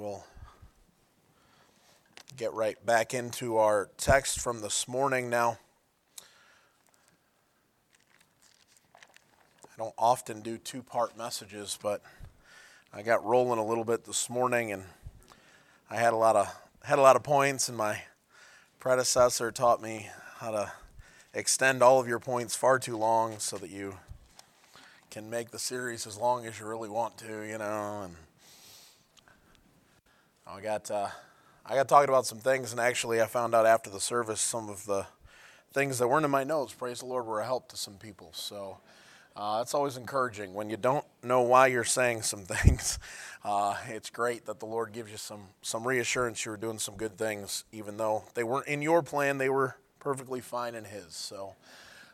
we'll get right back into our text from this morning now. I don't often do two part messages, but I got rolling a little bit this morning and I had a lot of had a lot of points and my predecessor taught me how to extend all of your points far too long so that you can make the series as long as you really want to, you know, and I got uh, I got talking about some things, and actually, I found out after the service some of the things that weren't in my notes. Praise the Lord, were a help to some people. So uh, it's always encouraging when you don't know why you're saying some things. Uh, it's great that the Lord gives you some some reassurance you're doing some good things, even though they weren't in your plan. They were perfectly fine in His. So,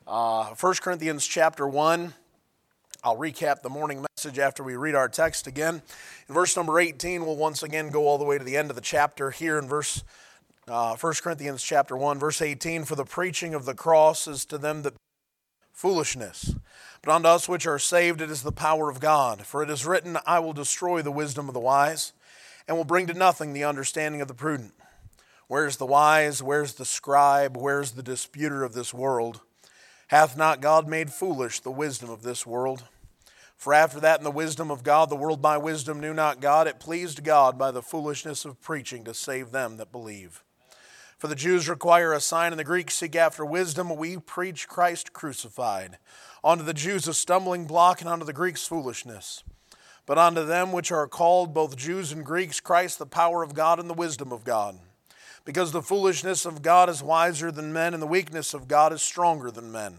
uh, 1 Corinthians chapter one. I'll recap the morning message after we read our text again. In verse number 18, we'll once again go all the way to the end of the chapter here in verse uh, 1 Corinthians chapter 1, verse 18. For the preaching of the cross is to them that foolishness, but unto us which are saved it is the power of God. For it is written, I will destroy the wisdom of the wise, and will bring to nothing the understanding of the prudent. Where's the wise? Where's the scribe? Where's the disputer of this world? Hath not God made foolish the wisdom of this world? For after that, in the wisdom of God, the world by wisdom knew not God. It pleased God by the foolishness of preaching to save them that believe. For the Jews require a sign, and the Greeks seek after wisdom. We preach Christ crucified. Unto the Jews a stumbling block, and unto the Greeks foolishness. But unto them which are called, both Jews and Greeks, Christ the power of God and the wisdom of God. Because the foolishness of God is wiser than men, and the weakness of God is stronger than men.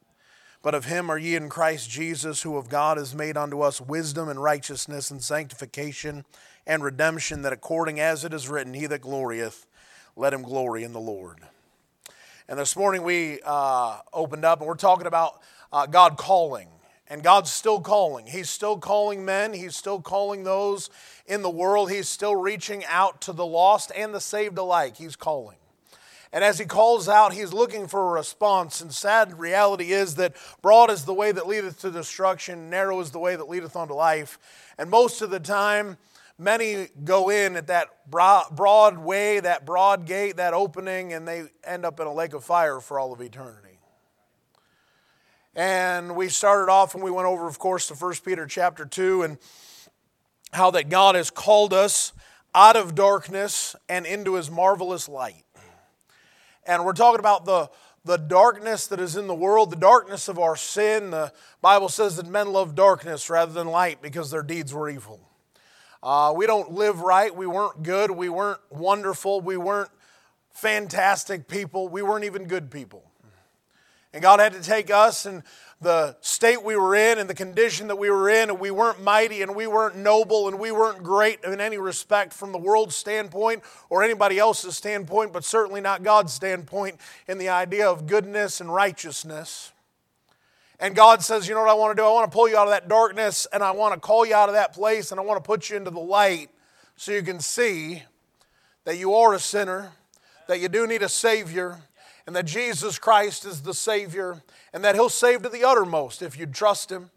But of him are ye in Christ Jesus, who of God is made unto us wisdom and righteousness and sanctification and redemption, that according as it is written, He that glorieth, let him glory in the Lord. And this morning we uh, opened up and we're talking about uh, God calling. And God's still calling. He's still calling men. He's still calling those in the world. He's still reaching out to the lost and the saved alike. He's calling. And as he calls out, he's looking for a response. And sad reality is that broad is the way that leadeth to destruction, narrow is the way that leadeth unto life. And most of the time, many go in at that broad way, that broad gate, that opening, and they end up in a lake of fire for all of eternity. And we started off and we went over, of course, to 1 Peter chapter 2 and how that God has called us out of darkness and into his marvelous light. And we're talking about the, the darkness that is in the world, the darkness of our sin. The Bible says that men love darkness rather than light because their deeds were evil. Uh, we don't live right. We weren't good. We weren't wonderful. We weren't fantastic people. We weren't even good people. And God had to take us and the state we were in and the condition that we were in, and we weren't mighty and we weren't noble and we weren't great in any respect from the world's standpoint or anybody else's standpoint, but certainly not God's standpoint in the idea of goodness and righteousness. And God says, You know what I want to do? I want to pull you out of that darkness and I want to call you out of that place and I want to put you into the light so you can see that you are a sinner, that you do need a Savior, and that Jesus Christ is the Savior and that He'll save to the uttermost if you trust Him.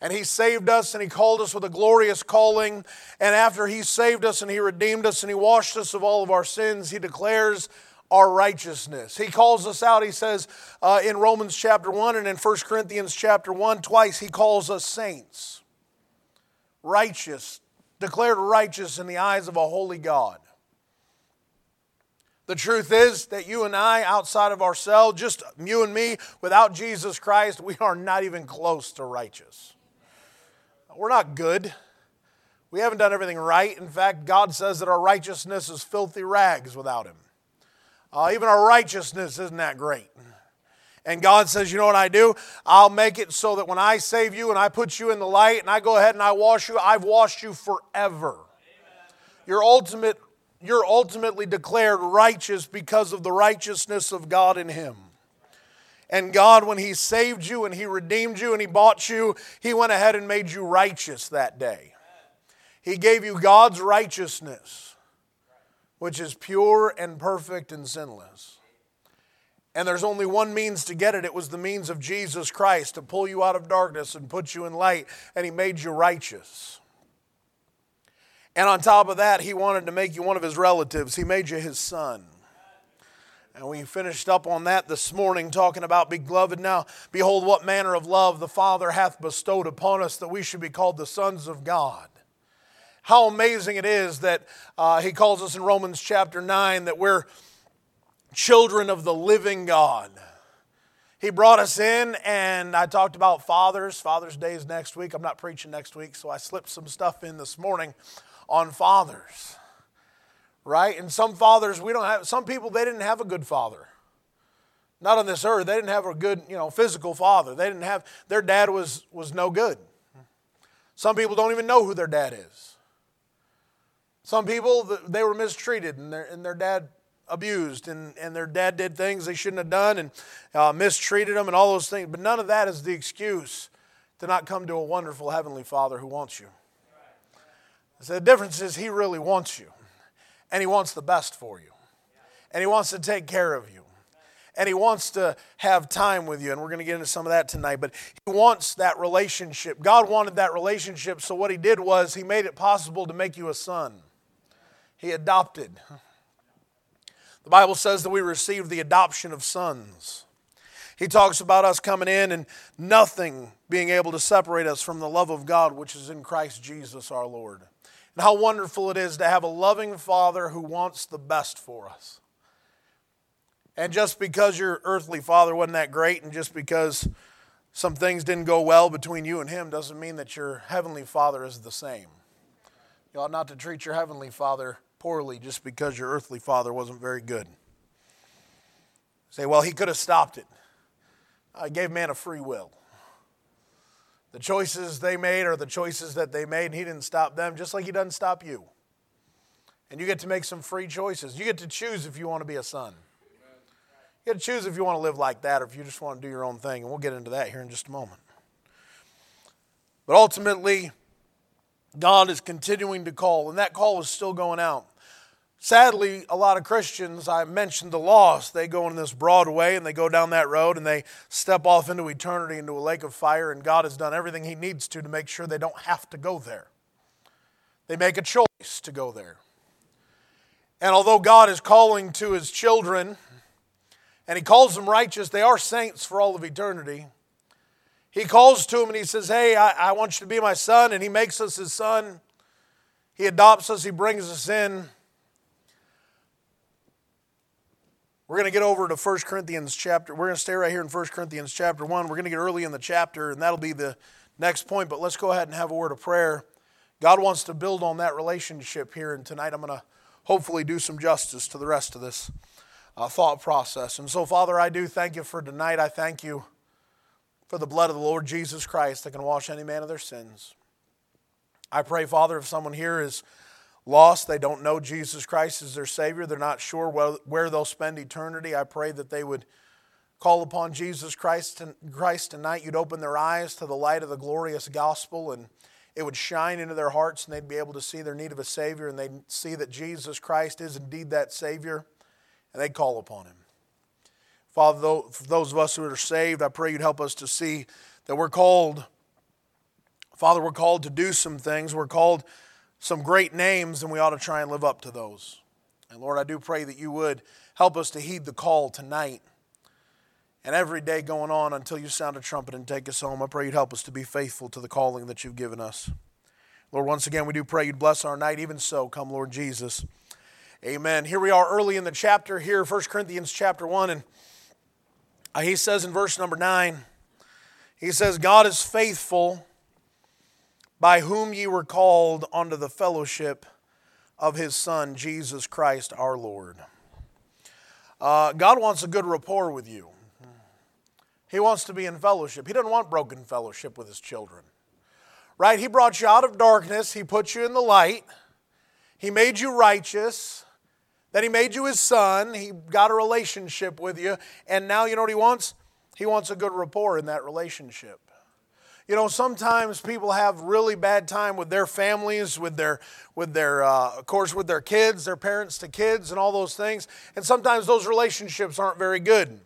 And He saved us and He called us with a glorious calling. And after He saved us and He redeemed us and He washed us of all of our sins, He declares our righteousness. He calls us out, He says uh, in Romans chapter 1 and in 1 Corinthians chapter 1, twice He calls us saints. Righteous, declared righteous in the eyes of a holy God. The truth is that you and I, outside of ourselves, just you and me, without Jesus Christ, we are not even close to righteous. We're not good. We haven't done everything right. In fact, God says that our righteousness is filthy rags without Him. Uh, even our righteousness isn't that great. And God says, You know what I do? I'll make it so that when I save you and I put you in the light and I go ahead and I wash you, I've washed you forever. Amen. Your ultimate you're ultimately declared righteous because of the righteousness of God in Him. And God, when He saved you and He redeemed you and He bought you, He went ahead and made you righteous that day. He gave you God's righteousness, which is pure and perfect and sinless. And there's only one means to get it. It was the means of Jesus Christ to pull you out of darkness and put you in light, and He made you righteous. And on top of that, He wanted to make you one of His relatives. He made you His son. And we finished up on that this morning, talking about, Beloved, now behold, what manner of love the Father hath bestowed upon us that we should be called the sons of God. How amazing it is that uh, he calls us in Romans chapter 9 that we're children of the living God. He brought us in, and I talked about fathers. Father's Day is next week. I'm not preaching next week, so I slipped some stuff in this morning on fathers right? And some fathers, we don't have, some people, they didn't have a good father. Not on this earth. They didn't have a good, you know, physical father. They didn't have, their dad was, was no good. Some people don't even know who their dad is. Some people, they were mistreated and their, and their dad abused and, and their dad did things they shouldn't have done and uh, mistreated them and all those things. But none of that is the excuse to not come to a wonderful heavenly father who wants you. So the difference is he really wants you and He wants the best for you. And He wants to take care of you. And He wants to have time with you. And we're going to get into some of that tonight. But He wants that relationship. God wanted that relationship. So what He did was He made it possible to make you a son. He adopted. The Bible says that we received the adoption of sons. He talks about us coming in and nothing being able to separate us from the love of God which is in Christ Jesus our Lord and how wonderful it is to have a loving Father who wants the best for us. And just because your earthly father wasn't that great, and just because some things didn't go well between you and him, doesn't mean that your heavenly father is the same. You ought not to treat your heavenly father poorly just because your earthly father wasn't very good. Say, well, he could have stopped it. I gave man a free will. The choices they made are the choices that they made, and He didn't stop them, just like He doesn't stop you. And you get to make some free choices. You get to choose if you want to be a son. You get to choose if you want to live like that or if you just want to do your own thing. And we'll get into that here in just a moment. But ultimately, God is continuing to call, and that call is still going out. Sadly, a lot of Christians, I mentioned the lost, they go in this broad way and they go down that road and they step off into eternity into a lake of fire, and God has done everything He needs to to make sure they don't have to go there. They make a choice to go there. And although God is calling to His children, and He calls them righteous, they are saints for all of eternity. He calls to them and He says, Hey, I, I want you to be my son, and He makes us His son. He adopts us, He brings us in. We're going to get over to 1 Corinthians chapter. We're going to stay right here in 1 Corinthians chapter 1. We're going to get early in the chapter, and that'll be the next point. But let's go ahead and have a word of prayer. God wants to build on that relationship here, and tonight I'm going to hopefully do some justice to the rest of this uh, thought process. And so, Father, I do thank you for tonight. I thank you for the blood of the Lord Jesus Christ that can wash any man of their sins. I pray, Father, if someone here is lost, they don't know Jesus Christ as their Savior, they're not sure where they'll spend eternity, I pray that they would call upon Jesus Christ, Christ tonight. You'd open their eyes to the light of the glorious gospel and it would shine into their hearts and they'd be able to see their need of a Savior and they'd see that Jesus Christ is indeed that Savior and they'd call upon Him. Father, those of us who are saved, I pray you'd help us to see that we're called, Father, we're called to do some things. We're called some great names, and we ought to try and live up to those. And Lord, I do pray that you would help us to heed the call tonight and every day going on until you sound a trumpet and take us home. I pray you'd help us to be faithful to the calling that you've given us. Lord, once again, we do pray you'd bless our night. Even so, come, Lord Jesus. Amen. Here we are early in the chapter, here, 1 Corinthians chapter 1, and uh, he says in verse number 9, he says, God is faithful by whom ye were called unto the fellowship of his Son, Jesus Christ our Lord. Uh, God wants a good rapport with you. He wants to be in fellowship. He doesn't want broken fellowship with his children. Right? He brought you out of darkness, He put you in the light, He made you righteous, Then He made you His son. He got a relationship with you. And now, you know what He wants? He wants a good rapport in that relationship. You know, sometimes people have really bad time with their families, with their, with their, uh, of course, with their kids, their parents to kids, and all those things. And sometimes those relationships aren't very good.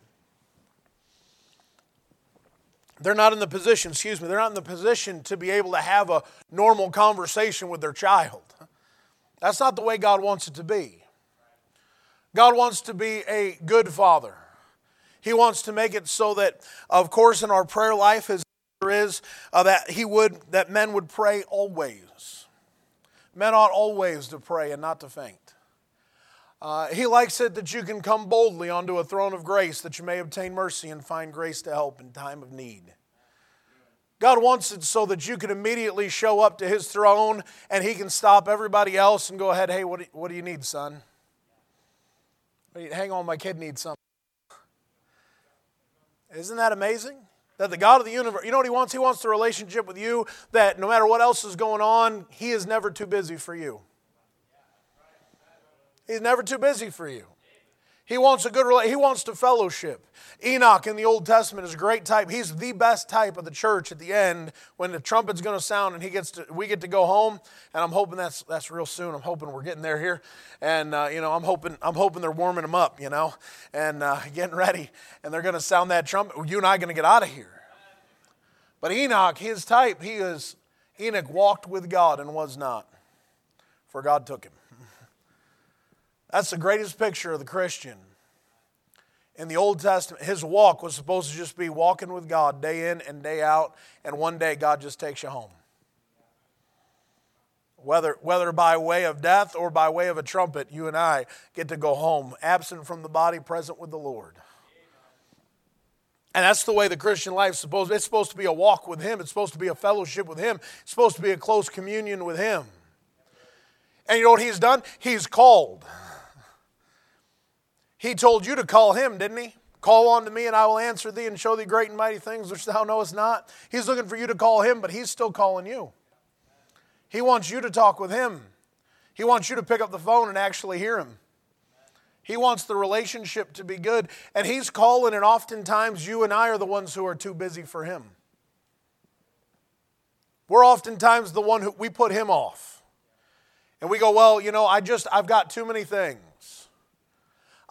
They're not in the position, excuse me, they're not in the position to be able to have a normal conversation with their child. That's not the way God wants it to be. God wants to be a good father. He wants to make it so that, of course, in our prayer life, as is uh, that he would that men would pray always. Men ought always to pray and not to faint. Uh, he likes it that you can come boldly onto a throne of grace that you may obtain mercy and find grace to help in time of need. God wants it so that you can immediately show up to his throne and he can stop everybody else and go ahead, hey, what do, what do you need, son? Hang on, my kid needs something. Isn't that amazing? That the God of the universe, you know what He wants? He wants the relationship with you that no matter what else is going on, He is never too busy for you. He's never too busy for you. He wants a good relationship. he wants to fellowship. Enoch in the Old Testament is a great type. He's the best type of the church at the end when the trumpet's going to sound and he gets to we get to go home and I'm hoping that's that's real soon. I'm hoping we're getting there here. And uh, you know, I'm hoping I'm hoping they're warming them up, you know, and uh, getting ready and they're going to sound that trumpet. You and I are going to get out of here. But Enoch, his type, he is Enoch walked with God and was not, for God took him. That's the greatest picture of the Christian. In the Old Testament, his walk was supposed to just be walking with God day in and day out, and one day God just takes you home. Whether, whether by way of death or by way of a trumpet, you and I get to go home, absent from the body, present with the Lord. And that's the way the Christian life is supposed It's supposed to be a walk with Him. It's supposed to be a fellowship with Him. It's supposed to be a close communion with Him. And you know what He's done? He's called. He told you to call him, didn't he? Call on to me, and I will answer thee and show thee great and mighty things which thou knowest not. He's looking for you to call him, but he's still calling you. He wants you to talk with him. He wants you to pick up the phone and actually hear him. He wants the relationship to be good, and he's calling, and oftentimes you and I are the ones who are too busy for him. We're oftentimes the one who we put him off. And we go, well, you know, I just, I've got too many things.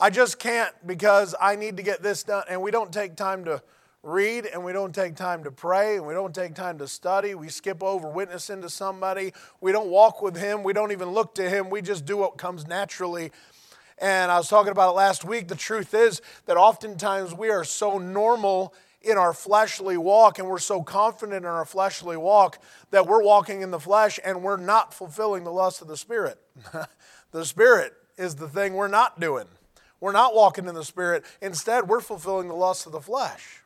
I just can't because I need to get this done. And we don't take time to read and we don't take time to pray and we don't take time to study. We skip over witnessing to somebody. We don't walk with Him. We don't even look to Him. We just do what comes naturally. And I was talking about it last week. The truth is that oftentimes we are so normal in our fleshly walk and we're so confident in our fleshly walk that we're walking in the flesh and we're not fulfilling the lust of the Spirit. the Spirit is the thing we're not doing. We're not walking in the Spirit. Instead, we're fulfilling the lusts of the flesh.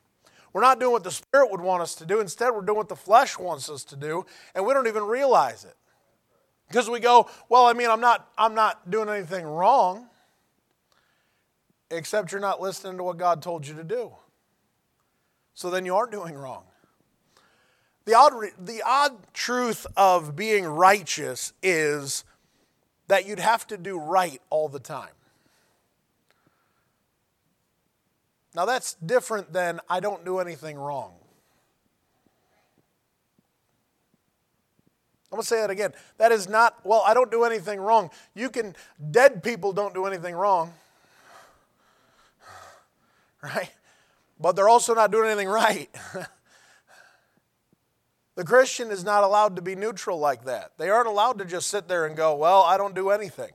We're not doing what the Spirit would want us to do. Instead, we're doing what the flesh wants us to do, and we don't even realize it. Because we go, well, I mean, I'm not, I'm not doing anything wrong, except you're not listening to what God told you to do. So then you aren't doing wrong. The odd, the odd truth of being righteous is that you'd have to do right all the time. Now, that's different than I don't do anything wrong. I'm going to say that again. That is not, well, I don't do anything wrong. You can, dead people don't do anything wrong. Right? But they're also not doing anything right. the Christian is not allowed to be neutral like that. They aren't allowed to just sit there and go, well, I don't do anything.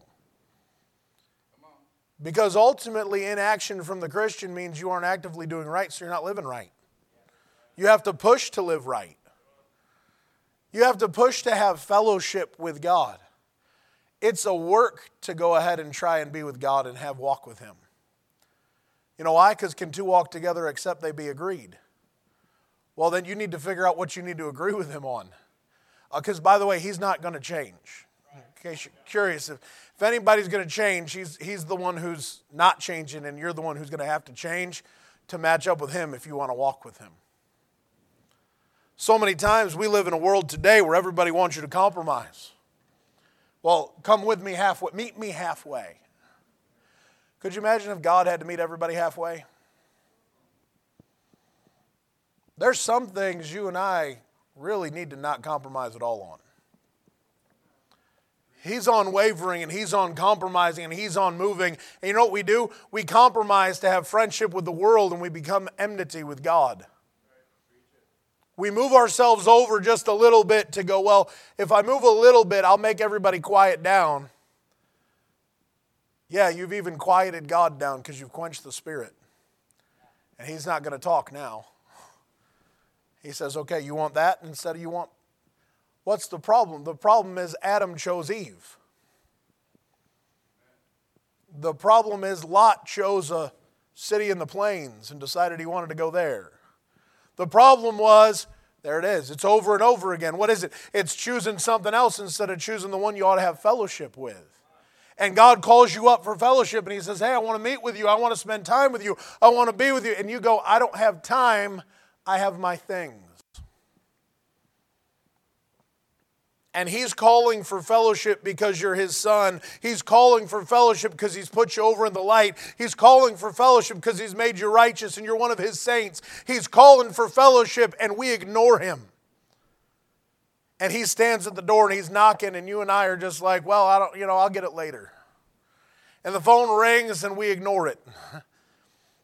Because ultimately, inaction from the Christian means you aren't actively doing right, so you're not living right. You have to push to live right. You have to push to have fellowship with God. It's a work to go ahead and try and be with God and have walk with Him. You know why? Because can two walk together except they be agreed? Well, then you need to figure out what you need to agree with Him on. Because, uh, by the way, He's not going to change. In case you're curious, if, if anybody's going to change, he's, he's the one who's not changing, and you're the one who's going to have to change to match up with him if you want to walk with him. So many times we live in a world today where everybody wants you to compromise. Well, come with me halfway, meet me halfway. Could you imagine if God had to meet everybody halfway? There's some things you and I really need to not compromise at all on. He's on wavering and he's on compromising and he's on moving. And you know what we do? We compromise to have friendship with the world and we become enmity with God. We move ourselves over just a little bit to go, well, if I move a little bit, I'll make everybody quiet down. Yeah, you've even quieted God down because you've quenched the Spirit. And He's not going to talk now. He says, okay, you want that instead of you want. What's the problem? The problem is Adam chose Eve. The problem is Lot chose a city in the plains and decided he wanted to go there. The problem was, there it is, it's over and over again. What is it? It's choosing something else instead of choosing the one you ought to have fellowship with. And God calls you up for fellowship and He says, Hey, I want to meet with you. I want to spend time with you. I want to be with you. And you go, I don't have time. I have my things. And he's calling for fellowship because you're his son. He's calling for fellowship because he's put you over in the light. He's calling for fellowship because he's made you righteous and you're one of his saints. He's calling for fellowship and we ignore him. And he stands at the door and he's knocking, and you and I are just like, well, I don't, you know, I'll get it later. And the phone rings and we ignore it.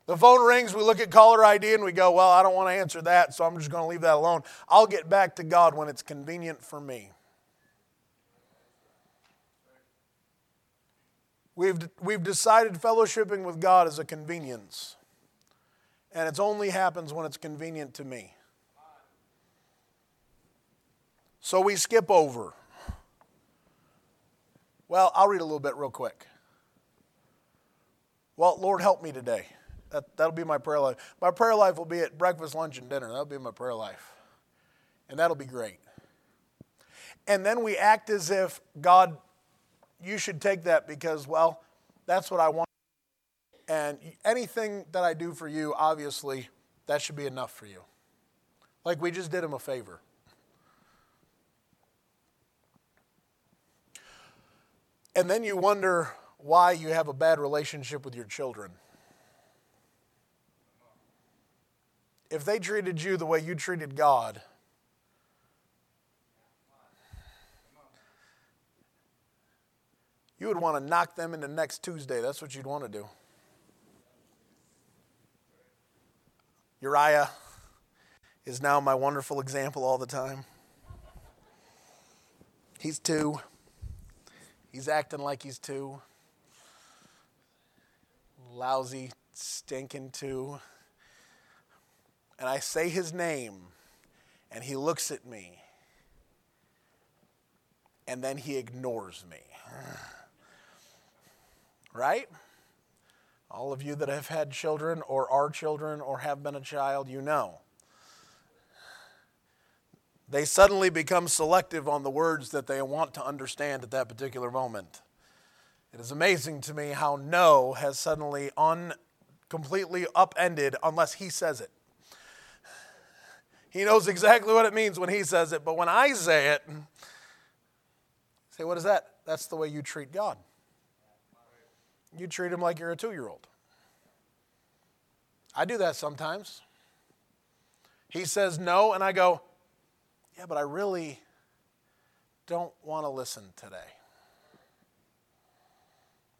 The phone rings, we look at caller ID and we go, well, I don't want to answer that, so I'm just going to leave that alone. I'll get back to God when it's convenient for me. We've, we've decided fellowshipping with God is a convenience. And it only happens when it's convenient to me. So we skip over. Well, I'll read a little bit real quick. Well, Lord, help me today. That, that'll be my prayer life. My prayer life will be at breakfast, lunch, and dinner. That'll be my prayer life. And that'll be great. And then we act as if God you should take that because, well, that's what I want. And anything that I do for you, obviously, that should be enough for you. Like we just did him a favor. And then you wonder why you have a bad relationship with your children. If they treated you the way you treated God, you would want to knock them into next Tuesday. That's what you'd want to do. Uriah is now my wonderful example all the time. He's two. He's acting like he's two. Lousy, stinking two. And I say his name, and he looks at me, and then he ignores me right? All of you that have had children or are children or have been a child, you know. They suddenly become selective on the words that they want to understand at that particular moment. It is amazing to me how no has suddenly un, completely upended unless he says it. He knows exactly what it means when he says it, but when I say it, say, what is that? That's the way you treat God you treat him like you're a two year old. I do that sometimes. He says no, and I go, yeah, but I really don't want to listen today.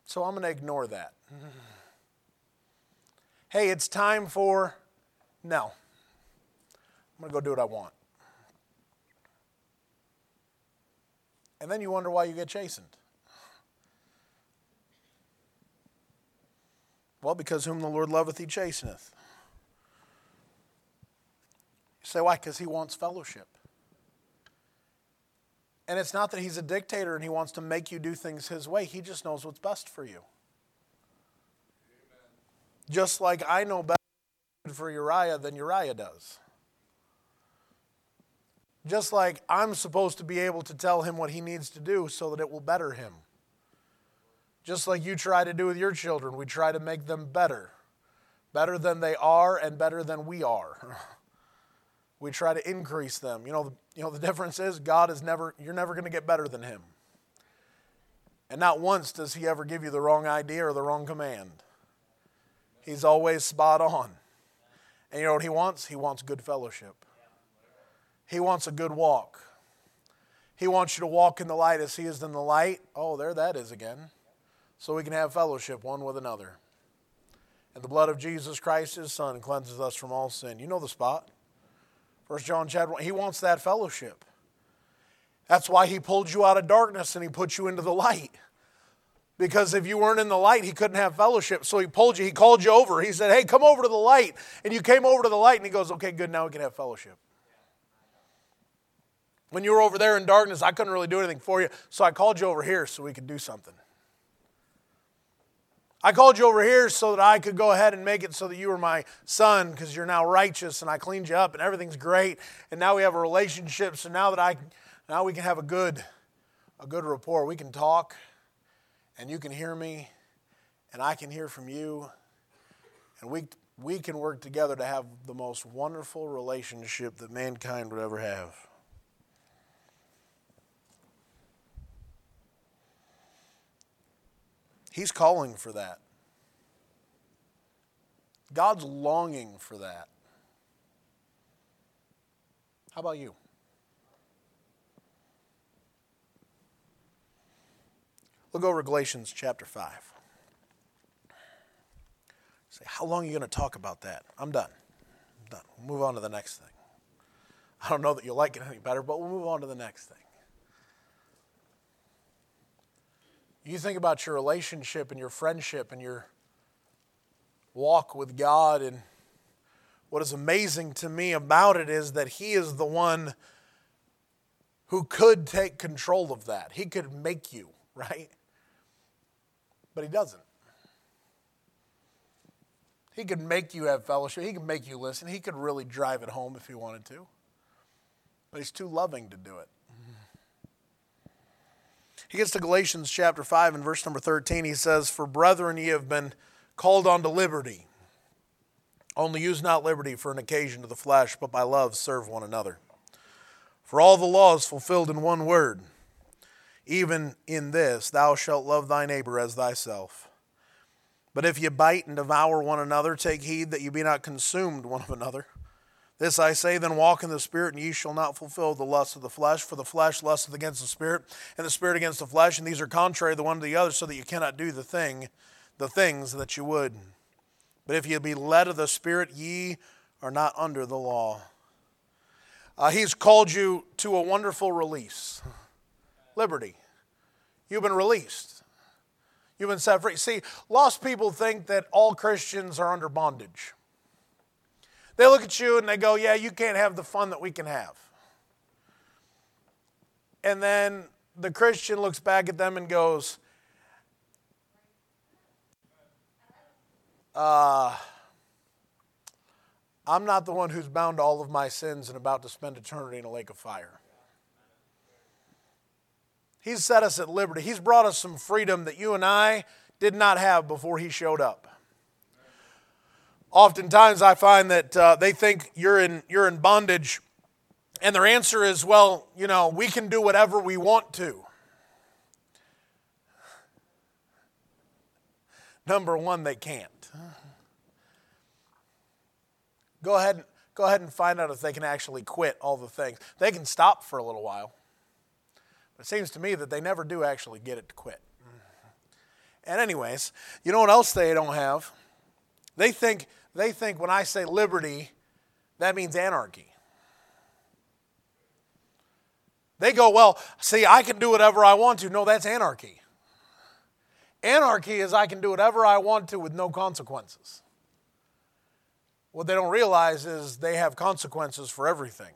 So I'm going to ignore that. hey, it's time for no. I'm going to go do what I want. And then you wonder why you get chastened. Well, because whom the Lord loveth, he chasteneth. You say, why? Because he wants fellowship. And it's not that he's a dictator and he wants to make you do things his way, he just knows what's best for you. Amen. Just like I know better for Uriah than Uriah does. Just like I'm supposed to be able to tell him what he needs to do so that it will better him. Just like you try to do with your children, we try to make them better. Better than they are and better than we are. we try to increase them. You know, the, you know, the difference is God is never, you're never going to get better than Him. And not once does he ever give you the wrong idea or the wrong command. He's always spot on. And you know what he wants? He wants good fellowship. He wants a good walk. He wants you to walk in the light as he is in the light. Oh, there that is again. So we can have fellowship one with another. And the blood of Jesus Christ, his son, cleanses us from all sin. You know the spot. First John chapter 1. He wants that fellowship. That's why he pulled you out of darkness and he put you into the light. Because if you weren't in the light, he couldn't have fellowship. So he pulled you, he called you over. He said, Hey, come over to the light. And you came over to the light, and he goes, Okay, good, now we can have fellowship. When you were over there in darkness, I couldn't really do anything for you, so I called you over here so we could do something. I called you over here so that I could go ahead and make it so that you were my son because you're now righteous and I cleaned you up and everything's great and now we have a relationship so now that I now we can have a good a good rapport. We can talk and you can hear me and I can hear from you and we we can work together to have the most wonderful relationship that mankind would ever have. He's calling for that. God's longing for that. How about you? Look over Galatians chapter 5. Say, how long are you going to talk about that? I'm done. I'm done. We'll move on to the next thing. I don't know that you'll like it any better, but we'll move on to the next thing. You think about your relationship and your friendship and your walk with God. And what is amazing to me about it is that He is the one who could take control of that. He could make you, right? But He doesn't. He could make you have fellowship. He could make you listen. He could really drive it home if he wanted to. But he's too loving to do it. He gets to Galatians chapter 5 and verse number 13. He says, For brethren, ye have been called unto liberty. Only use not liberty for an occasion to the flesh, but by love serve one another. For all the law is fulfilled in one word, even in this, thou shalt love thy neighbor as thyself. But if ye bite and devour one another, take heed that ye be not consumed one of another. This I say, then walk in the Spirit, and ye shall not fulfill the lust of the flesh. For the flesh lusteth against the Spirit, and the Spirit against the flesh, and these are contrary the one to the other, so that you cannot do the thing, the things that you would. But if ye be led of the Spirit, ye are not under the law. Uh, he's called you to a wonderful release, liberty. You've been released. You've been set free. See, lost people think that all Christians are under bondage. They look at you and they go, Yeah, you can't have the fun that we can have. And then the Christian looks back at them and goes, uh, I'm not the one who's bound to all of my sins and about to spend eternity in a lake of fire. He's set us at liberty. He's brought us some freedom that you and I did not have before He showed up oftentimes I find that uh, they think you're in, you're in bondage, and their answer is, well, you know, we can do whatever we want to. Number one, they can't. Go ahead, go ahead and find out if they can actually quit all the things. They can stop for a little while. But it seems to me that they never do actually get it to quit. And, anyways, you know what else they don't have? They think they think when I say liberty, that means anarchy. They go, well, see, I can do whatever I want to. No, that's anarchy. Anarchy is I can do whatever I want to with no consequences. What they don't realize is they have consequences for everything.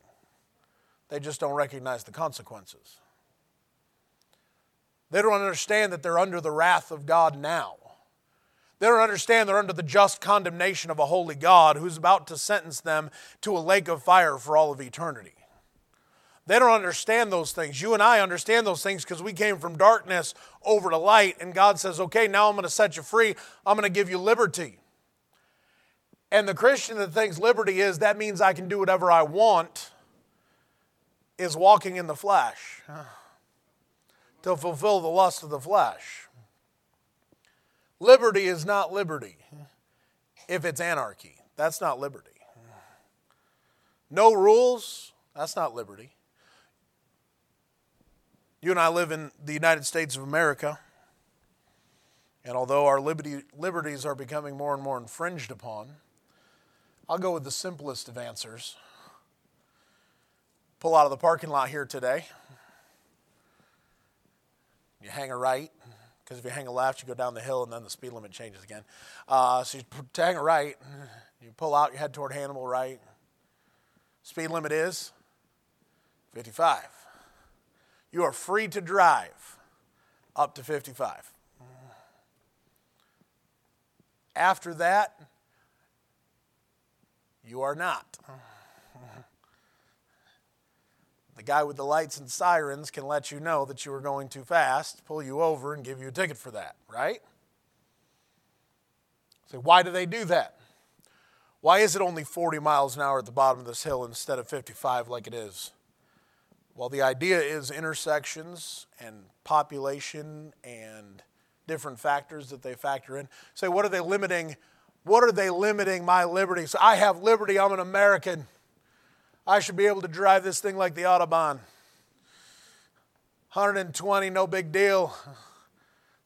They just don't recognize the consequences. They don't understand that they're under the wrath of God now. They don't understand they're under the just condemnation of a holy God who's about to sentence them to a lake of fire for all of eternity. They don't understand those things. You and I understand those things because we came from darkness over to light, and God says, Okay, now I'm going to set you free. I'm going to give you liberty. And the Christian that thinks liberty is that means I can do whatever I want is walking in the flesh. to fulfill the lust of the flesh. Liberty is not liberty if it's anarchy. That's not liberty. No rules, that's not liberty. You and I live in the United States of America, and although our liberty, liberties are becoming more and more infringed upon, I'll go with the simplest of answers. Pull out of the parking lot here today. You hang a right, because if you hang a left, you go down the hill and then the speed limit changes again. Uh, so you hang a right, you pull out, you head toward Hannibal, right. Speed limit is 55. You are free to drive up to 55. After that, you are not. The guy with the lights and sirens can let you know that you are going too fast, pull you over, and give you a ticket for that, right? So, why do they do that? Why is it only 40 miles an hour at the bottom of this hill instead of 55 like it is? Well, the idea is intersections and population and different factors that they factor in. Say, so what are they limiting? What are they limiting my liberty? So I have liberty, I'm an American. I should be able to drive this thing like the Autobahn. 120, no big deal.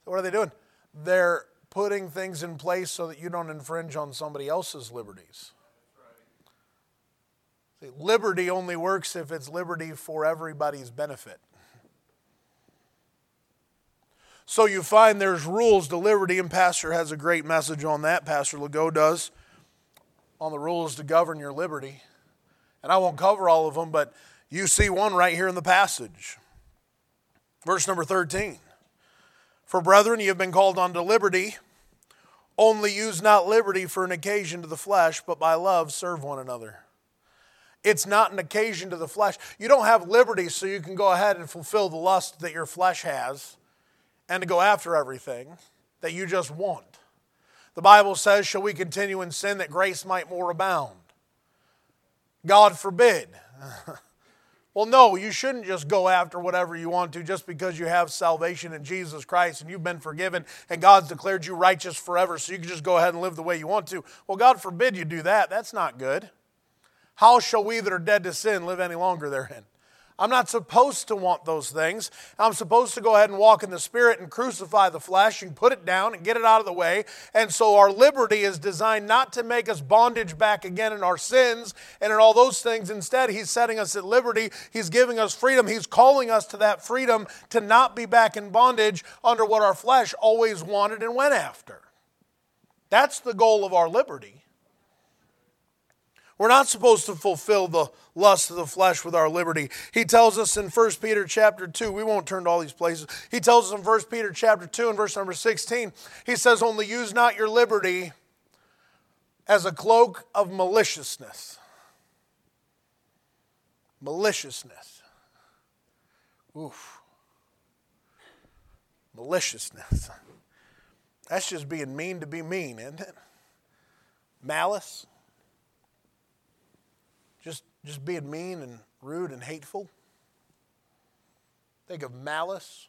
What are they doing? They're putting things in place so that you don't infringe on somebody else's liberties. See, liberty only works if it's liberty for everybody's benefit. So you find there's rules to liberty, and Pastor has a great message on that. Pastor Legault does on the rules to govern your liberty. And I won't cover all of them, but you see one right here in the passage. Verse number 13. For brethren, you have been called unto liberty. Only use not liberty for an occasion to the flesh, but by love serve one another. It's not an occasion to the flesh. You don't have liberty so you can go ahead and fulfill the lust that your flesh has and to go after everything that you just want. The Bible says, Shall we continue in sin that grace might more abound? God forbid. well, no, you shouldn't just go after whatever you want to just because you have salvation in Jesus Christ and you've been forgiven and God's declared you righteous forever, so you can just go ahead and live the way you want to. Well, God forbid you do that. That's not good. How shall we that are dead to sin live any longer therein? I'm not supposed to want those things. I'm supposed to go ahead and walk in the Spirit and crucify the flesh and put it down and get it out of the way. And so our liberty is designed not to make us bondage back again in our sins and in all those things. Instead, He's setting us at liberty. He's giving us freedom. He's calling us to that freedom to not be back in bondage under what our flesh always wanted and went after. That's the goal of our liberty. We're not supposed to fulfill the lust of the flesh with our liberty. He tells us in 1 Peter chapter 2, we won't turn to all these places. He tells us in 1 Peter chapter 2 and verse number 16, he says, Only use not your liberty as a cloak of maliciousness. Maliciousness. Oof. Maliciousness. That's just being mean to be mean, isn't it? Malice just just being mean and rude and hateful. Think of malice.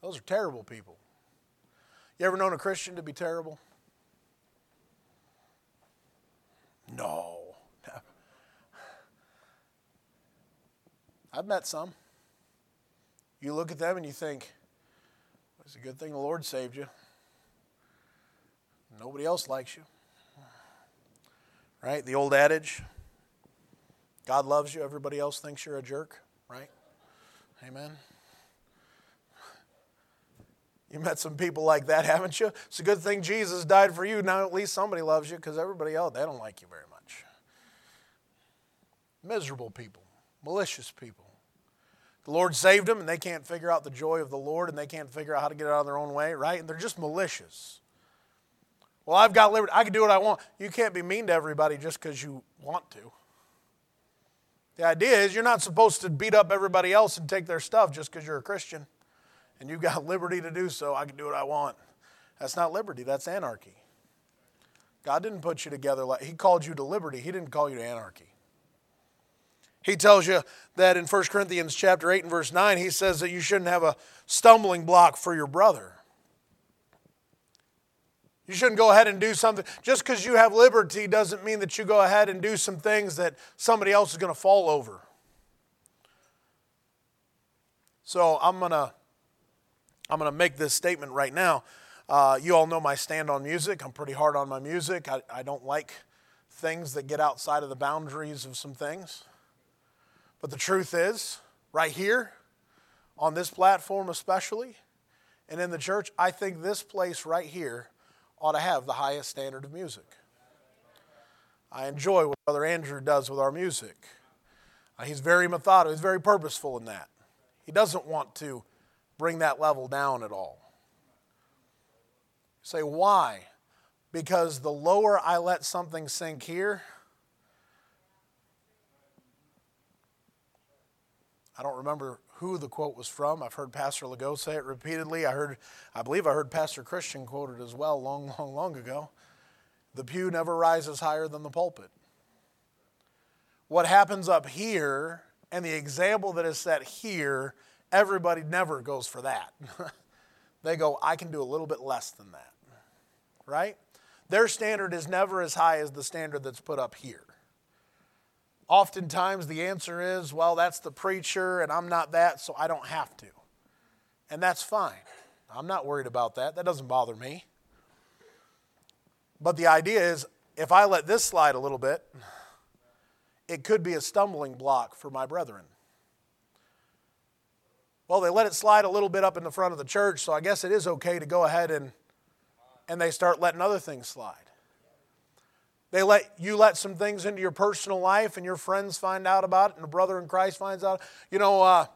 Those are terrible people. You ever known a Christian to be terrible? No. I've met some. You look at them and you think, it's a good thing the Lord saved you. Nobody else likes you. Right? The old adage God loves you, everybody else thinks you're a jerk, right? Amen. You met some people like that, haven't you? It's a good thing Jesus died for you. Now at least somebody loves you because everybody else, they don't like you very much. Miserable people, malicious people. The Lord saved them and they can't figure out the joy of the Lord and they can't figure out how to get out of their own way, right? And they're just malicious. Well, I've got liberty. I can do what I want. You can't be mean to everybody just because you want to. The idea is you're not supposed to beat up everybody else and take their stuff just because you're a Christian and you've got liberty to do so. I can do what I want. That's not liberty, that's anarchy. God didn't put you together like He called you to liberty, He didn't call you to anarchy. He tells you that in 1 Corinthians chapter 8 and verse 9, he says that you shouldn't have a stumbling block for your brother. You shouldn't go ahead and do something. Just because you have liberty doesn't mean that you go ahead and do some things that somebody else is going to fall over. So I'm going to I'm going to make this statement right now. Uh, you all know my stand on music. I'm pretty hard on my music. I, I don't like things that get outside of the boundaries of some things. But the truth is, right here, on this platform especially, and in the church, I think this place right here ought to have the highest standard of music. I enjoy what Brother Andrew does with our music. Uh, he's very methodical, he's very purposeful in that. He doesn't want to bring that level down at all. Say, why? Because the lower I let something sink here, I don't remember who the quote was from. I've heard Pastor Legault say it repeatedly. I heard, I believe I heard Pastor Christian quote it as well long, long, long ago. The pew never rises higher than the pulpit. What happens up here and the example that is set here, everybody never goes for that. they go, I can do a little bit less than that. Right? Their standard is never as high as the standard that's put up here. Oftentimes, the answer is, well, that's the preacher, and I'm not that, so I don't have to. And that's fine. I'm not worried about that. That doesn't bother me. But the idea is, if I let this slide a little bit, it could be a stumbling block for my brethren. Well, they let it slide a little bit up in the front of the church, so I guess it is okay to go ahead and and they start letting other things slide. They let you let some things into your personal life, and your friends find out about it, and a brother in Christ finds out. You know, uh,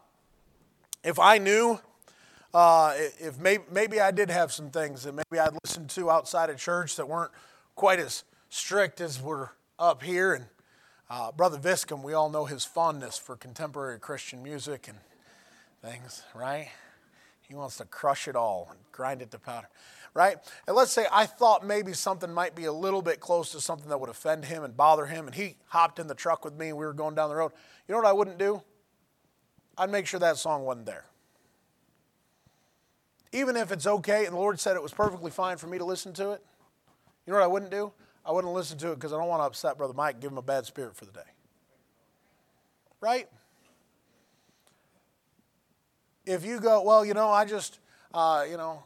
if I knew, uh, if maybe, maybe I did have some things that maybe I'd listened to outside of church that weren't quite as strict as we're up here, and uh, Brother Viscom, we all know his fondness for contemporary Christian music and things, right? He wants to crush it all and grind it to powder right? And let's say I thought maybe something might be a little bit close to something that would offend him and bother him, and he hopped in the truck with me and we were going down the road. You know what I wouldn't do? I'd make sure that song wasn't there. Even if it's okay and the Lord said it was perfectly fine for me to listen to it, you know what I wouldn't do? I wouldn't listen to it because I don't want to upset Brother Mike, give him a bad spirit for the day. Right? If you go, well, you know, I just, uh, you know,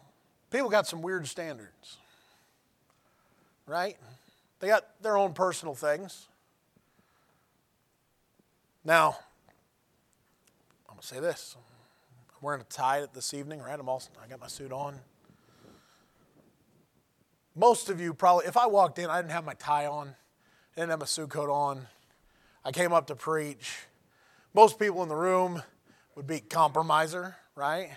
People got some weird standards, right? They got their own personal things. Now, I'm going to say this. I'm wearing a tie this evening, right? I'm all, I got my suit on. Most of you probably, if I walked in, I didn't have my tie on, I didn't have my suit coat on. I came up to preach. Most people in the room would be compromiser, right?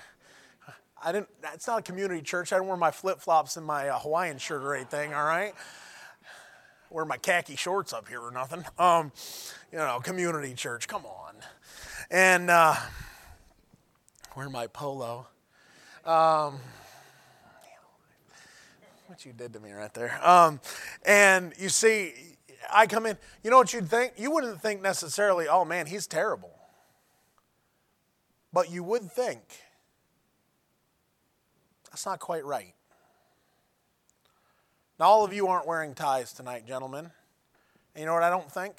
I didn't. It's not a community church. I don't wear my flip flops and my uh, Hawaiian shirt or anything. All right. Wear my khaki shorts up here or nothing. Um, you know, community church. Come on. And uh, wear my polo. Um, what you did to me right there. Um, and you see, I come in. You know what you'd think? You wouldn't think necessarily, oh man, he's terrible. But you would think that's not quite right. Now, all of you aren't wearing ties tonight, gentlemen. And you know what I don't think?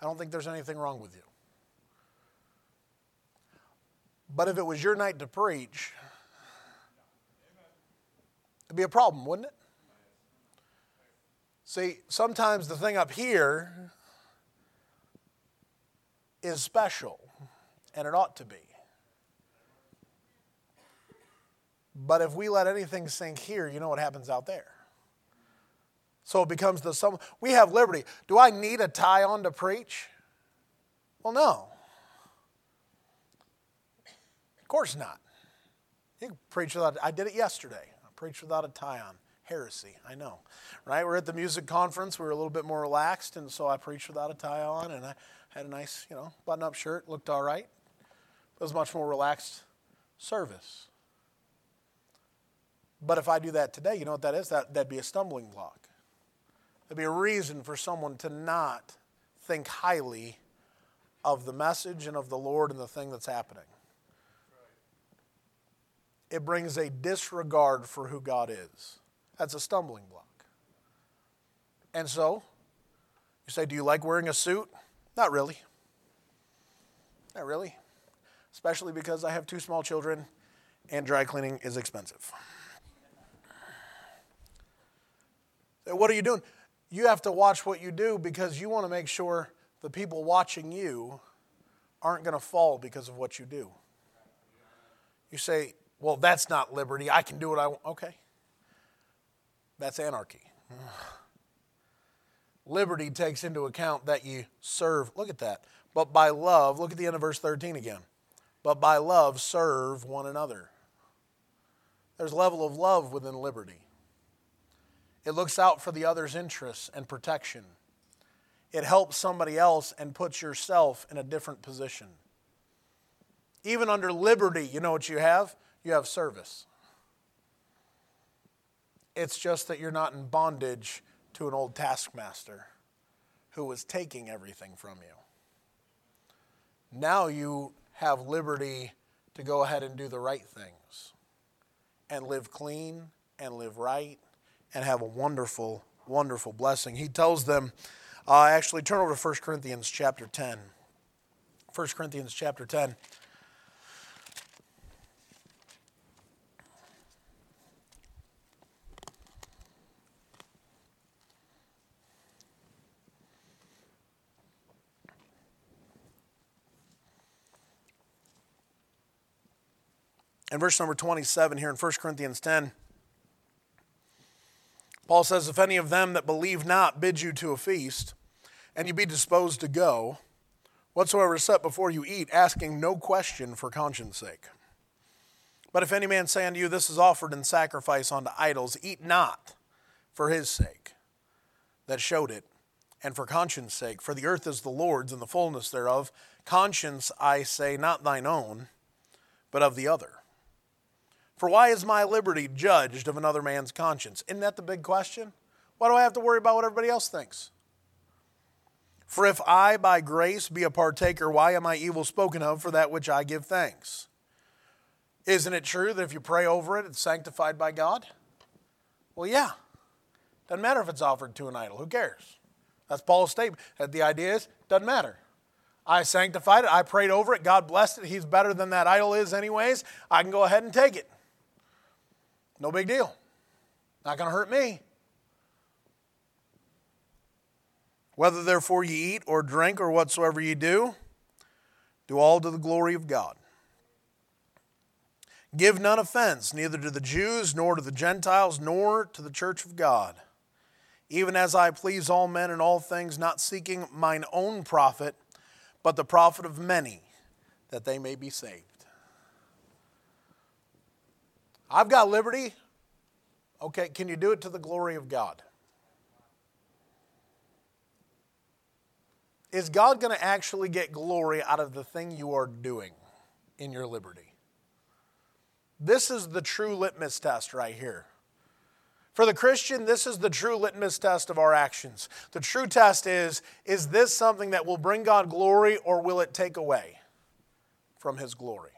I don't think there's anything wrong with you. But if it was your night to preach, it'd be a problem, wouldn't it? See, sometimes the thing up here is special, and it ought to be. But if we let anything sink here, you know what happens out there. So it becomes the sum. we have liberty. Do I need a tie on to preach? Well, no. Of course not. You can preach without I did it yesterday. I preached without a tie on. Heresy, I know. Right? We're at the music conference, we were a little bit more relaxed, and so I preached without a tie on and I had a nice, you know, button-up shirt, looked all right. It was much more relaxed service. But if I do that today, you know what that is? That, that'd be a stumbling block. That'd be a reason for someone to not think highly of the message and of the Lord and the thing that's happening. It brings a disregard for who God is. That's a stumbling block. And so, you say, Do you like wearing a suit? Not really. Not really. Especially because I have two small children and dry cleaning is expensive. So what are you doing? You have to watch what you do because you want to make sure the people watching you aren't going to fall because of what you do. You say, well, that's not liberty. I can do what I want. Okay. That's anarchy. Liberty takes into account that you serve. Look at that. But by love, look at the end of verse 13 again. But by love, serve one another. There's a level of love within liberty. It looks out for the other's interests and protection it helps somebody else and puts yourself in a different position. Even under liberty, you know what you have? You have service. It's just that you're not in bondage to an old taskmaster who was taking everything from you. Now you have liberty to go ahead and do the right things and live clean and live right and have a wonderful, wonderful blessing. He tells them, uh, actually, turn over to 1 Corinthians chapter 10. 1 Corinthians chapter 10. And verse number 27 here in 1 Corinthians 10. Paul says, If any of them that believe not bid you to a feast, and you be disposed to go, whatsoever is set before you eat, asking no question for conscience sake. But if any man say unto you, This is offered in sacrifice unto idols, eat not for his sake that showed it, and for conscience sake. For the earth is the Lord's and the fullness thereof. Conscience, I say, not thine own, but of the other. For why is my liberty judged of another man's conscience? Isn't that the big question? Why do I have to worry about what everybody else thinks? For if I by grace be a partaker, why am I evil spoken of for that which I give thanks? Isn't it true that if you pray over it, it's sanctified by God? Well, yeah. Doesn't matter if it's offered to an idol. Who cares? That's Paul's statement. The idea is, doesn't matter. I sanctified it. I prayed over it. God blessed it. He's better than that idol is, anyways. I can go ahead and take it. No big deal. Not going to hurt me. Whether therefore ye eat or drink or whatsoever ye do, do all to the glory of God. Give none offense, neither to the Jews, nor to the Gentiles, nor to the church of God, even as I please all men in all things, not seeking mine own profit, but the profit of many, that they may be saved. I've got liberty. Okay, can you do it to the glory of God? Is God going to actually get glory out of the thing you are doing in your liberty? This is the true litmus test right here. For the Christian, this is the true litmus test of our actions. The true test is is this something that will bring God glory or will it take away from his glory?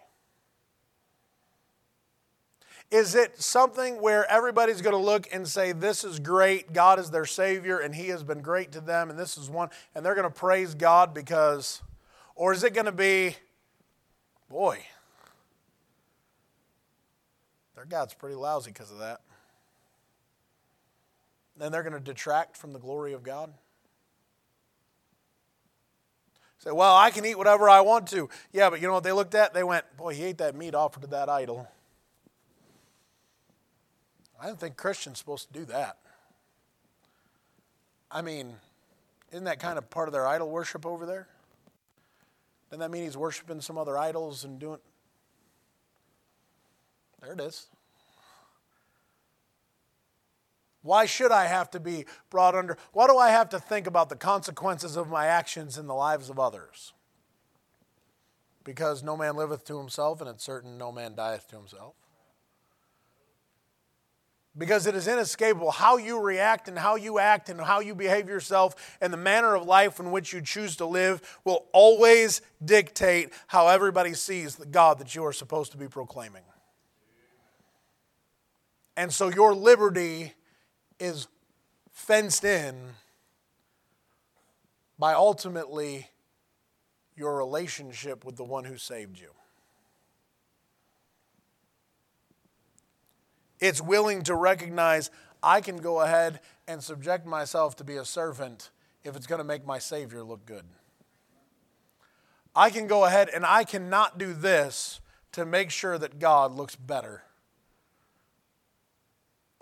Is it something where everybody's going to look and say, This is great, God is their Savior, and He has been great to them, and this is one, and they're going to praise God because, or is it going to be, boy, their God's pretty lousy because of that? Then they're going to detract from the glory of God? Say, well, I can eat whatever I want to. Yeah, but you know what they looked at? They went, boy, he ate that meat offered to that idol. I don't think Christians supposed to do that. I mean, isn't that kind of part of their idol worship over there? Doesn't that mean he's worshiping some other idols and doing. There it is. Why should I have to be brought under? Why do I have to think about the consequences of my actions in the lives of others? Because no man liveth to himself, and it's certain no man dieth to himself. Because it is inescapable. How you react and how you act and how you behave yourself and the manner of life in which you choose to live will always dictate how everybody sees the God that you are supposed to be proclaiming. And so your liberty is fenced in by ultimately your relationship with the one who saved you. It's willing to recognize I can go ahead and subject myself to be a servant if it's going to make my Savior look good. I can go ahead and I cannot do this to make sure that God looks better.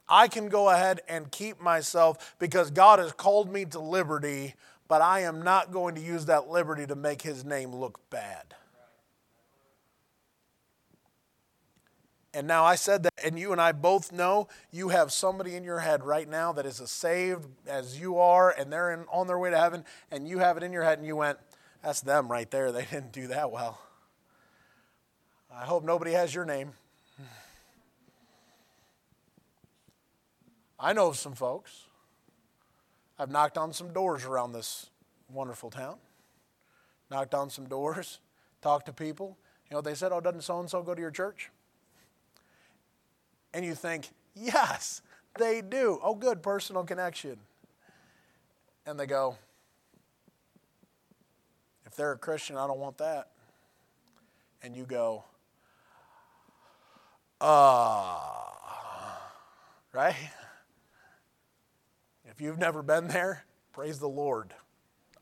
I can go ahead and keep myself because God has called me to liberty, but I am not going to use that liberty to make His name look bad. And now I said that, and you and I both know you have somebody in your head right now that is as saved as you are, and they're in, on their way to heaven, and you have it in your head, and you went, That's them right there. They didn't do that well. I hope nobody has your name. I know some folks. I've knocked on some doors around this wonderful town, knocked on some doors, talked to people. You know, they said, Oh, doesn't so and so go to your church? And you think, yes, they do. Oh, good, personal connection. And they go, if they're a Christian, I don't want that. And you go, ah, uh, right? If you've never been there, praise the Lord.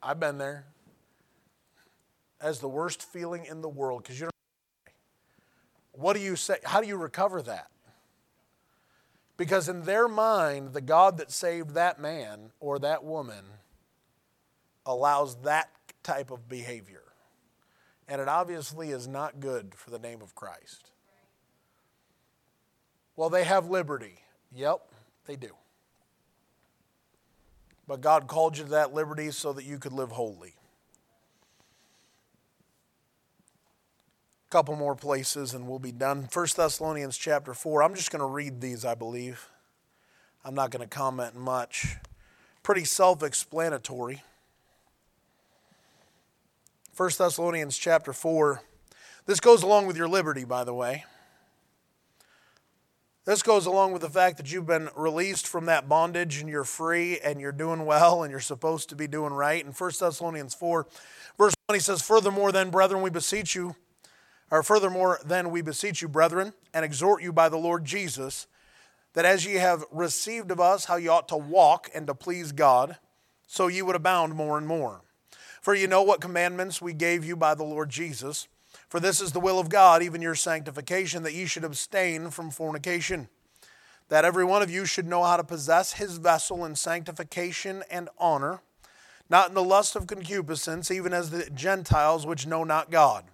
I've been there. As the worst feeling in the world because you don't. What do you say? How do you recover that? Because in their mind, the God that saved that man or that woman allows that type of behavior. And it obviously is not good for the name of Christ. Well, they have liberty. Yep, they do. But God called you to that liberty so that you could live holy. Couple more places and we'll be done. 1 Thessalonians chapter 4. I'm just going to read these, I believe. I'm not going to comment much. Pretty self explanatory. 1 Thessalonians chapter 4. This goes along with your liberty, by the way. This goes along with the fact that you've been released from that bondage and you're free and you're doing well and you're supposed to be doing right. In 1 Thessalonians 4, verse 1, he says, Furthermore, then, brethren, we beseech you or furthermore, then we beseech you, brethren, and exhort you by the Lord Jesus, that as ye have received of us how ye ought to walk and to please God, so ye would abound more and more. For ye know what commandments we gave you by the Lord Jesus. For this is the will of God, even your sanctification, that ye should abstain from fornication, that every one of you should know how to possess his vessel in sanctification and honor, not in the lust of concupiscence, even as the Gentiles which know not God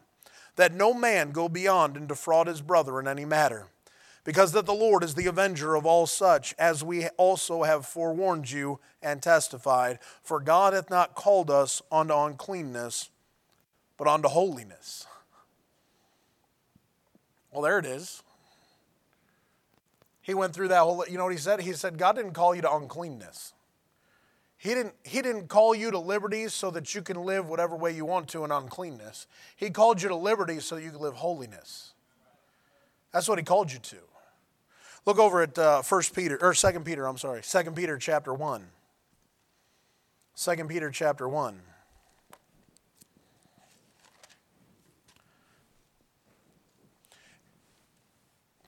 that no man go beyond and defraud his brother in any matter. Because that the Lord is the avenger of all such, as we also have forewarned you and testified. For God hath not called us unto uncleanness, but unto holiness. Well, there it is. He went through that whole, you know what he said? He said, God didn't call you to uncleanness. He didn't, he didn't call you to liberty so that you can live whatever way you want to in uncleanness. He called you to liberty so you can live holiness. That's what he called you to. Look over at uh, 1 Peter, or 2 Peter, I'm sorry, 2 Peter chapter 1. 2 Peter chapter 1.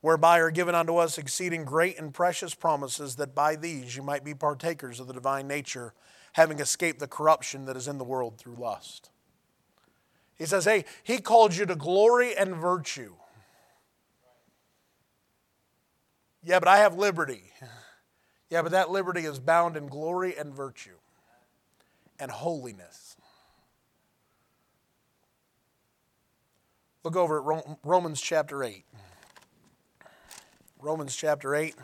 whereby are given unto us exceeding great and precious promises, that by these you might be partakers of the divine nature, having escaped the corruption that is in the world through lust. He says, Hey, He called you to glory and virtue. Yeah, but I have liberty. Yeah, but that liberty is bound in glory and virtue and holiness. Look over at Romans chapter 8. Romans chapter 8,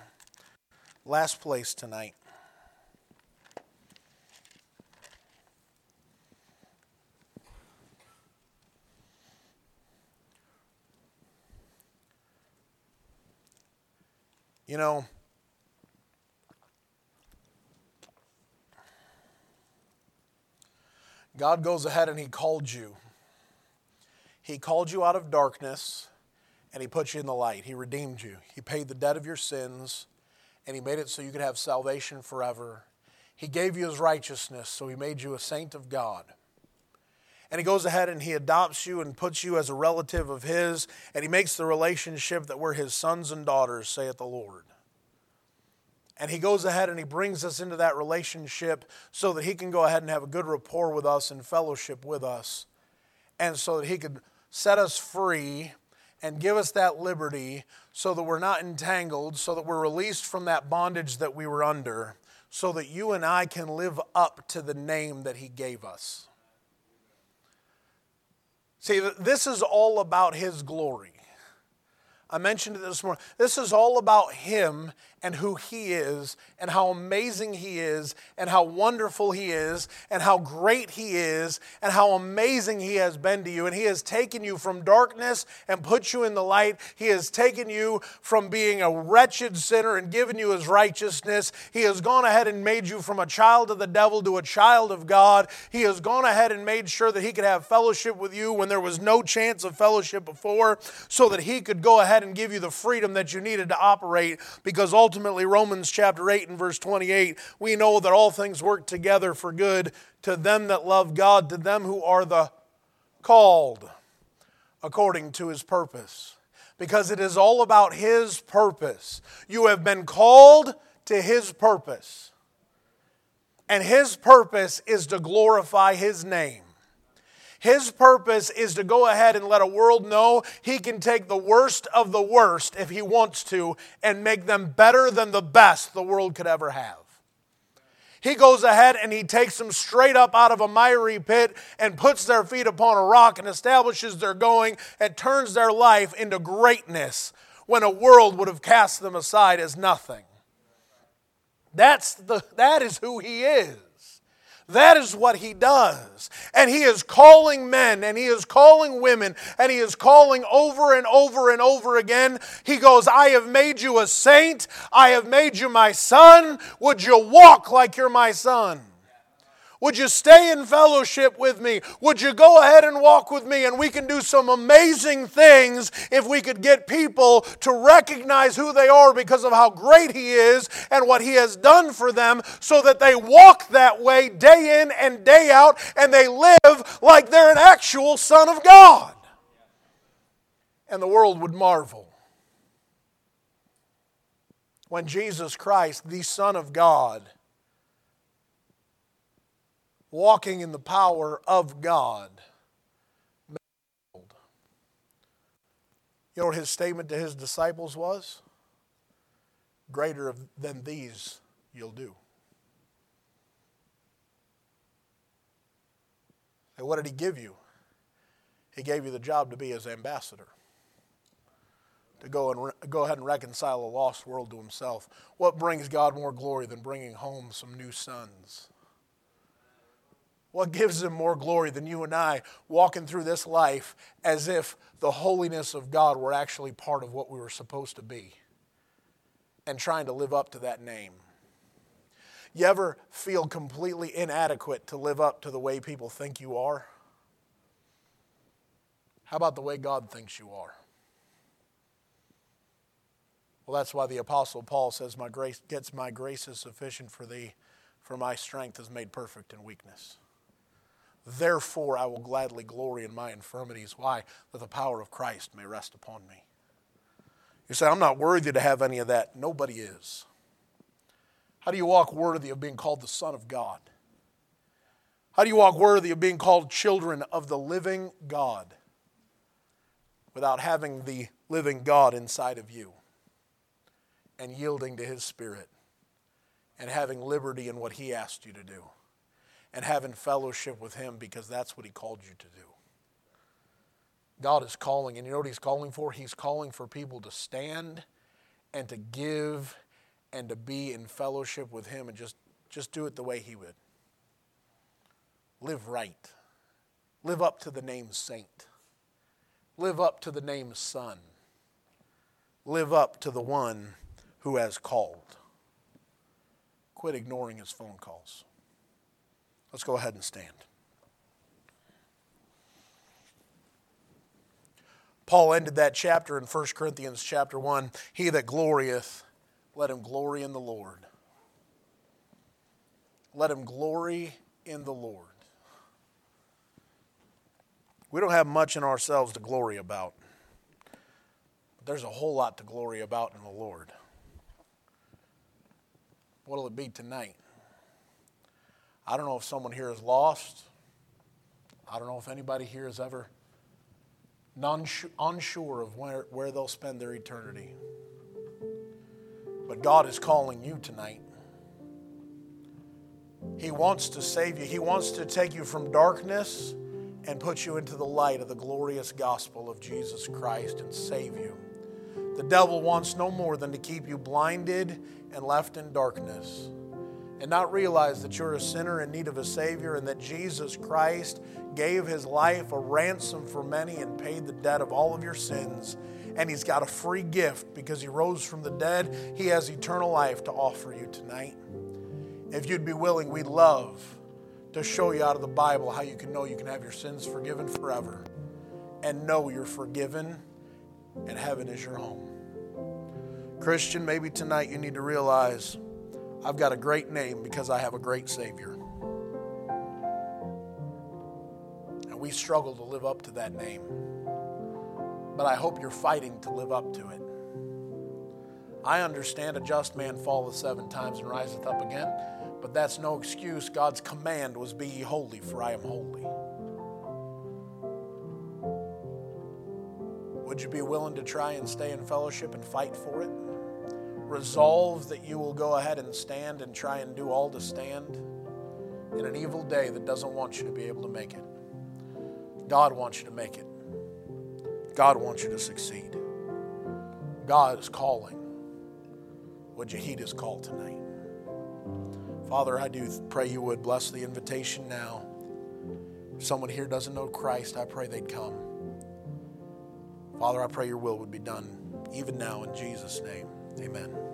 last place tonight. You know, God goes ahead and He called you. He called you out of darkness and He put you in the light. He redeemed you. He paid the debt of your sins and He made it so you could have salvation forever. He gave you His righteousness, so He made you a saint of God. And he goes ahead and he adopts you and puts you as a relative of his, and he makes the relationship that we're his sons and daughters, saith the Lord. And he goes ahead and he brings us into that relationship so that he can go ahead and have a good rapport with us and fellowship with us. And so that he could set us free and give us that liberty so that we're not entangled, so that we're released from that bondage that we were under, so that you and I can live up to the name that he gave us. See, this is all about His glory. I mentioned it this morning. This is all about Him and who He is, and how amazing He is, and how wonderful He is, and how great He is, and how amazing He has been to you. And He has taken you from darkness and put you in the light. He has taken you from being a wretched sinner and given you His righteousness. He has gone ahead and made you from a child of the devil to a child of God. He has gone ahead and made sure that He could have fellowship with you when there was no chance of fellowship before, so that He could go ahead and give you the freedom that you needed to operate because ultimately ultimately, Romans chapter 8 and verse 28, we know that all things work together for good to them that love God, to them who are the called according to his purpose. Because it is all about his purpose. You have been called to his purpose. And his purpose is to glorify his name. His purpose is to go ahead and let a world know he can take the worst of the worst if he wants to and make them better than the best the world could ever have. He goes ahead and he takes them straight up out of a miry pit and puts their feet upon a rock and establishes their going and turns their life into greatness when a world would have cast them aside as nothing. That's the, that is who he is. That is what he does. And he is calling men and he is calling women and he is calling over and over and over again. He goes, I have made you a saint. I have made you my son. Would you walk like you're my son? Would you stay in fellowship with me? Would you go ahead and walk with me? And we can do some amazing things if we could get people to recognize who they are because of how great He is and what He has done for them so that they walk that way day in and day out and they live like they're an actual Son of God. And the world would marvel. When Jesus Christ, the Son of God, walking in the power of God. You know what his statement to his disciples was? Greater than these you'll do. And what did he give you? He gave you the job to be his ambassador. To go and re- go ahead and reconcile a lost world to himself. What brings God more glory than bringing home some new sons? What gives him more glory than you and I walking through this life as if the holiness of God were actually part of what we were supposed to be and trying to live up to that name? You ever feel completely inadequate to live up to the way people think you are? How about the way God thinks you are? Well, that's why the Apostle Paul says, My grace gets my grace is sufficient for thee, for my strength is made perfect in weakness. Therefore, I will gladly glory in my infirmities. Why? That the power of Christ may rest upon me. You say, I'm not worthy to have any of that. Nobody is. How do you walk worthy of being called the Son of God? How do you walk worthy of being called children of the living God without having the living God inside of you and yielding to His Spirit and having liberty in what He asked you to do and having fellowship with Him because that's what He called you to do. God is calling, and you know what He's calling for? He's calling for people to stand and to give and to be in fellowship with Him and just, just do it the way He would. Live right. Live up to the name Saint. Live up to the name Son. Live up to the one who has called. Quit ignoring his phone calls. Let's go ahead and stand. Paul ended that chapter in 1 Corinthians chapter 1. He that glorieth, let him glory in the Lord. Let him glory in the Lord. We don't have much in ourselves to glory about, but there's a whole lot to glory about in the Lord. What'll it be tonight? I don't know if someone here is lost. I don't know if anybody here is ever unsure of where, where they'll spend their eternity. But God is calling you tonight. He wants to save you, He wants to take you from darkness and put you into the light of the glorious gospel of Jesus Christ and save you. The devil wants no more than to keep you blinded and left in darkness and not realize that you're a sinner in need of a Savior and that Jesus Christ gave his life a ransom for many and paid the debt of all of your sins. And he's got a free gift because he rose from the dead. He has eternal life to offer you tonight. If you'd be willing, we'd love to show you out of the Bible how you can know you can have your sins forgiven forever and know you're forgiven and heaven is your home. Christian, maybe tonight you need to realize I've got a great name because I have a great Savior. And we struggle to live up to that name. But I hope you're fighting to live up to it. I understand a just man falleth seven times and riseth up again, but that's no excuse. God's command was, Be ye holy, for I am holy. Would you be willing to try and stay in fellowship and fight for it? Resolve that you will go ahead and stand and try and do all to stand in an evil day that doesn't want you to be able to make it. God wants you to make it. God wants you to succeed. God is calling. Would you heed his call tonight? Father, I do pray you would bless the invitation now. If someone here doesn't know Christ, I pray they'd come. Father, I pray your will would be done even now in Jesus' name. Amen.